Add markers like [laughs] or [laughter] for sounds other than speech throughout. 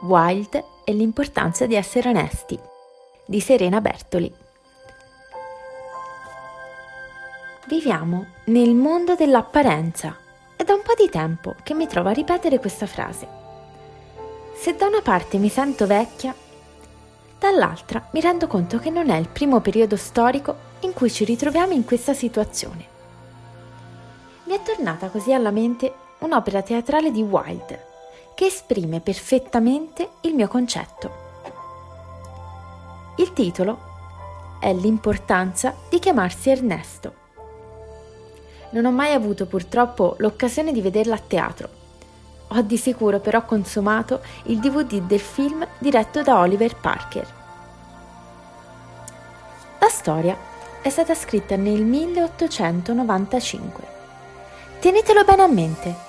Wild e l'importanza di essere onesti di Serena Bertoli. Viviamo nel mondo dell'apparenza. È da un po' di tempo che mi trovo a ripetere questa frase. Se da una parte mi sento vecchia, dall'altra mi rendo conto che non è il primo periodo storico in cui ci ritroviamo in questa situazione. Mi è tornata così alla mente un'opera teatrale di Wilde che esprime perfettamente il mio concetto. Il titolo è L'importanza di chiamarsi Ernesto. Non ho mai avuto purtroppo l'occasione di vederla a teatro. Ho di sicuro però consumato il DVD del film diretto da Oliver Parker. La storia è stata scritta nel 1895. Tenetelo bene a mente.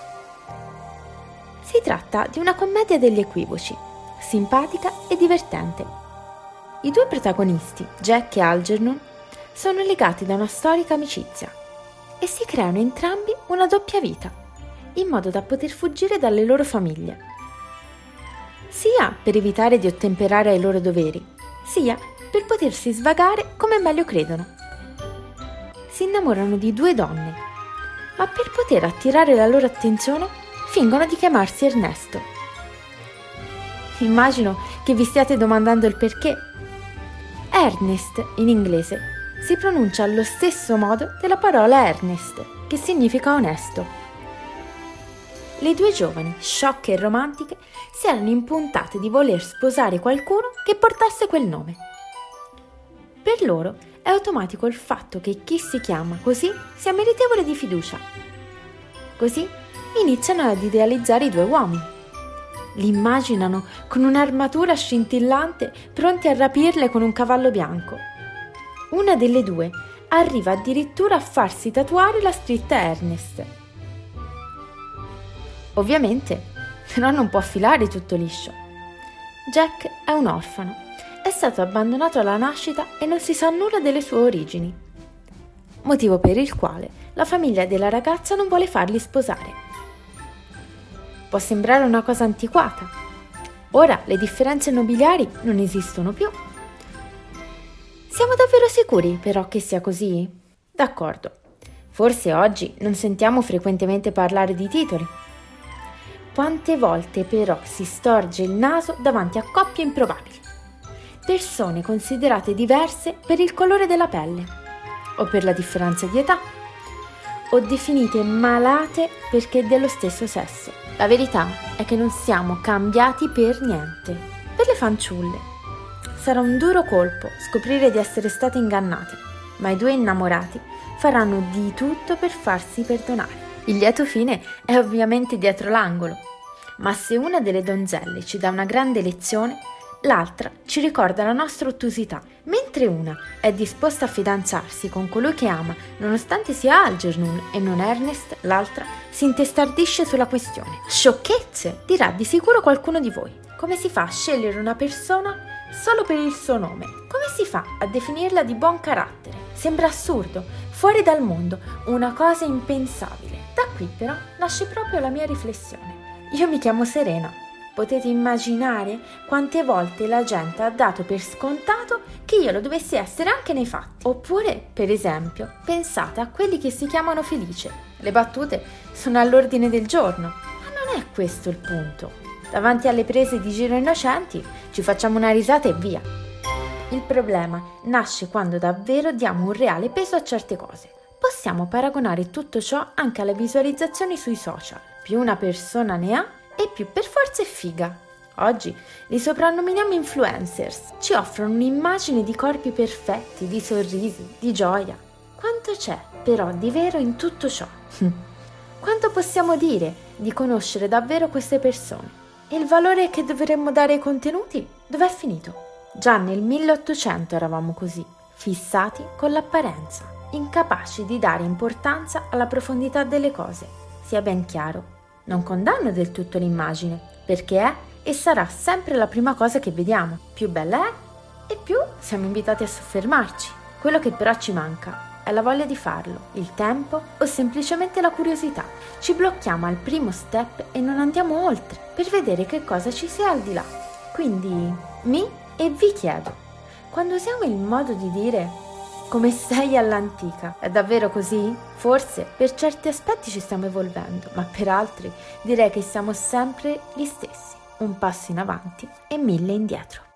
Si tratta di una commedia degli equivoci, simpatica e divertente. I due protagonisti, Jack e Algernon, sono legati da una storica amicizia e si creano entrambi una doppia vita, in modo da poter fuggire dalle loro famiglie, sia per evitare di ottemperare ai loro doveri, sia per potersi svagare come meglio credono. Si innamorano di due donne, ma per poter attirare la loro attenzione fingono di chiamarsi Ernesto. Immagino che vi stiate domandando il perché. Ernest in inglese si pronuncia allo stesso modo della parola Ernest, che significa onesto. Le due giovani, sciocche e romantiche, si erano impuntate di voler sposare qualcuno che portasse quel nome. Per loro è automatico il fatto che chi si chiama così sia meritevole di fiducia. Così iniziano ad idealizzare i due uomini. Li immaginano con un'armatura scintillante pronti a rapirle con un cavallo bianco una delle due arriva addirittura a farsi tatuare la scritta Ernest. Ovviamente, però non può filare tutto liscio. Jack è un orfano, è stato abbandonato alla nascita e non si sa nulla delle sue origini. Motivo per il quale la famiglia della ragazza non vuole farli sposare. Può sembrare una cosa antiquata. Ora le differenze nobiliari non esistono più siamo davvero sicuri però che sia così? D'accordo. Forse oggi non sentiamo frequentemente parlare di titoli. Quante volte però si storge il naso davanti a coppie improbabili? Persone considerate diverse per il colore della pelle o per la differenza di età o definite malate perché dello stesso sesso. La verità è che non siamo cambiati per niente. Per le fanciulle Sarà un duro colpo scoprire di essere state ingannate, ma i due innamorati faranno di tutto per farsi perdonare. Il lieto fine è ovviamente dietro l'angolo, ma se una delle donzelle ci dà una grande lezione, l'altra ci ricorda la nostra ottusità. Mentre una è disposta a fidanzarsi con colui che ama, nonostante sia Algernon e non Ernest, l'altra si intestardisce sulla questione. Sciocchezze! dirà di sicuro qualcuno di voi. Come si fa a scegliere una persona solo per il suo nome. Come si fa a definirla di buon carattere? Sembra assurdo, fuori dal mondo, una cosa impensabile. Da qui però nasce proprio la mia riflessione. Io mi chiamo Serena. Potete immaginare quante volte la gente ha dato per scontato che io lo dovessi essere anche nei fatti. Oppure, per esempio, pensate a quelli che si chiamano Felice. Le battute sono all'ordine del giorno, ma non è questo il punto. Davanti alle prese di giro innocenti ci facciamo una risata e via. Il problema nasce quando davvero diamo un reale peso a certe cose. Possiamo paragonare tutto ciò anche alle visualizzazioni sui social. Più una persona ne ha e più per forza è figa. Oggi li soprannominiamo influencers. Ci offrono un'immagine di corpi perfetti, di sorrisi, di gioia. Quanto c'è però di vero in tutto ciò? [laughs] Quanto possiamo dire di conoscere davvero queste persone? il valore che dovremmo dare ai contenuti dov'è finito? Già nel 1800 eravamo così, fissati con l'apparenza, incapaci di dare importanza alla profondità delle cose. Sia ben chiaro, non condanno del tutto l'immagine, perché è e sarà sempre la prima cosa che vediamo. Più bella è e più siamo invitati a soffermarci. Quello che però ci manca è la voglia di farlo, il tempo o semplicemente la curiosità. Ci blocchiamo al primo step e non andiamo oltre per vedere che cosa ci sia al di là. Quindi mi e vi chiedo, quando usiamo il modo di dire come sei all'antica, è davvero così? Forse per certi aspetti ci stiamo evolvendo, ma per altri direi che siamo sempre gli stessi, un passo in avanti e mille indietro.